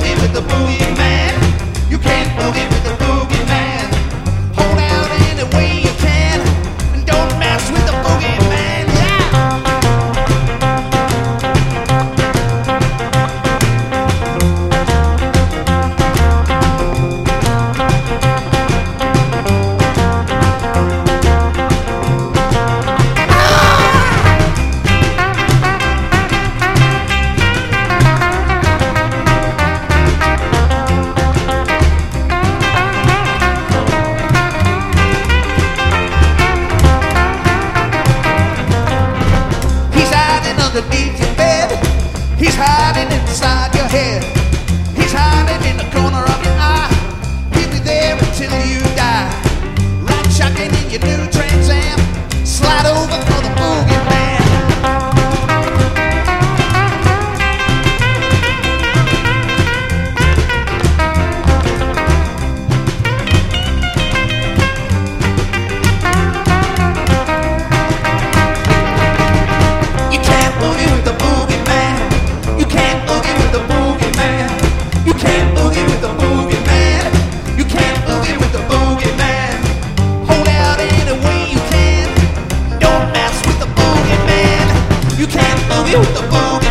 with the boogeyman. hiding inside your head. He's hiding in the corner of your with the boogie.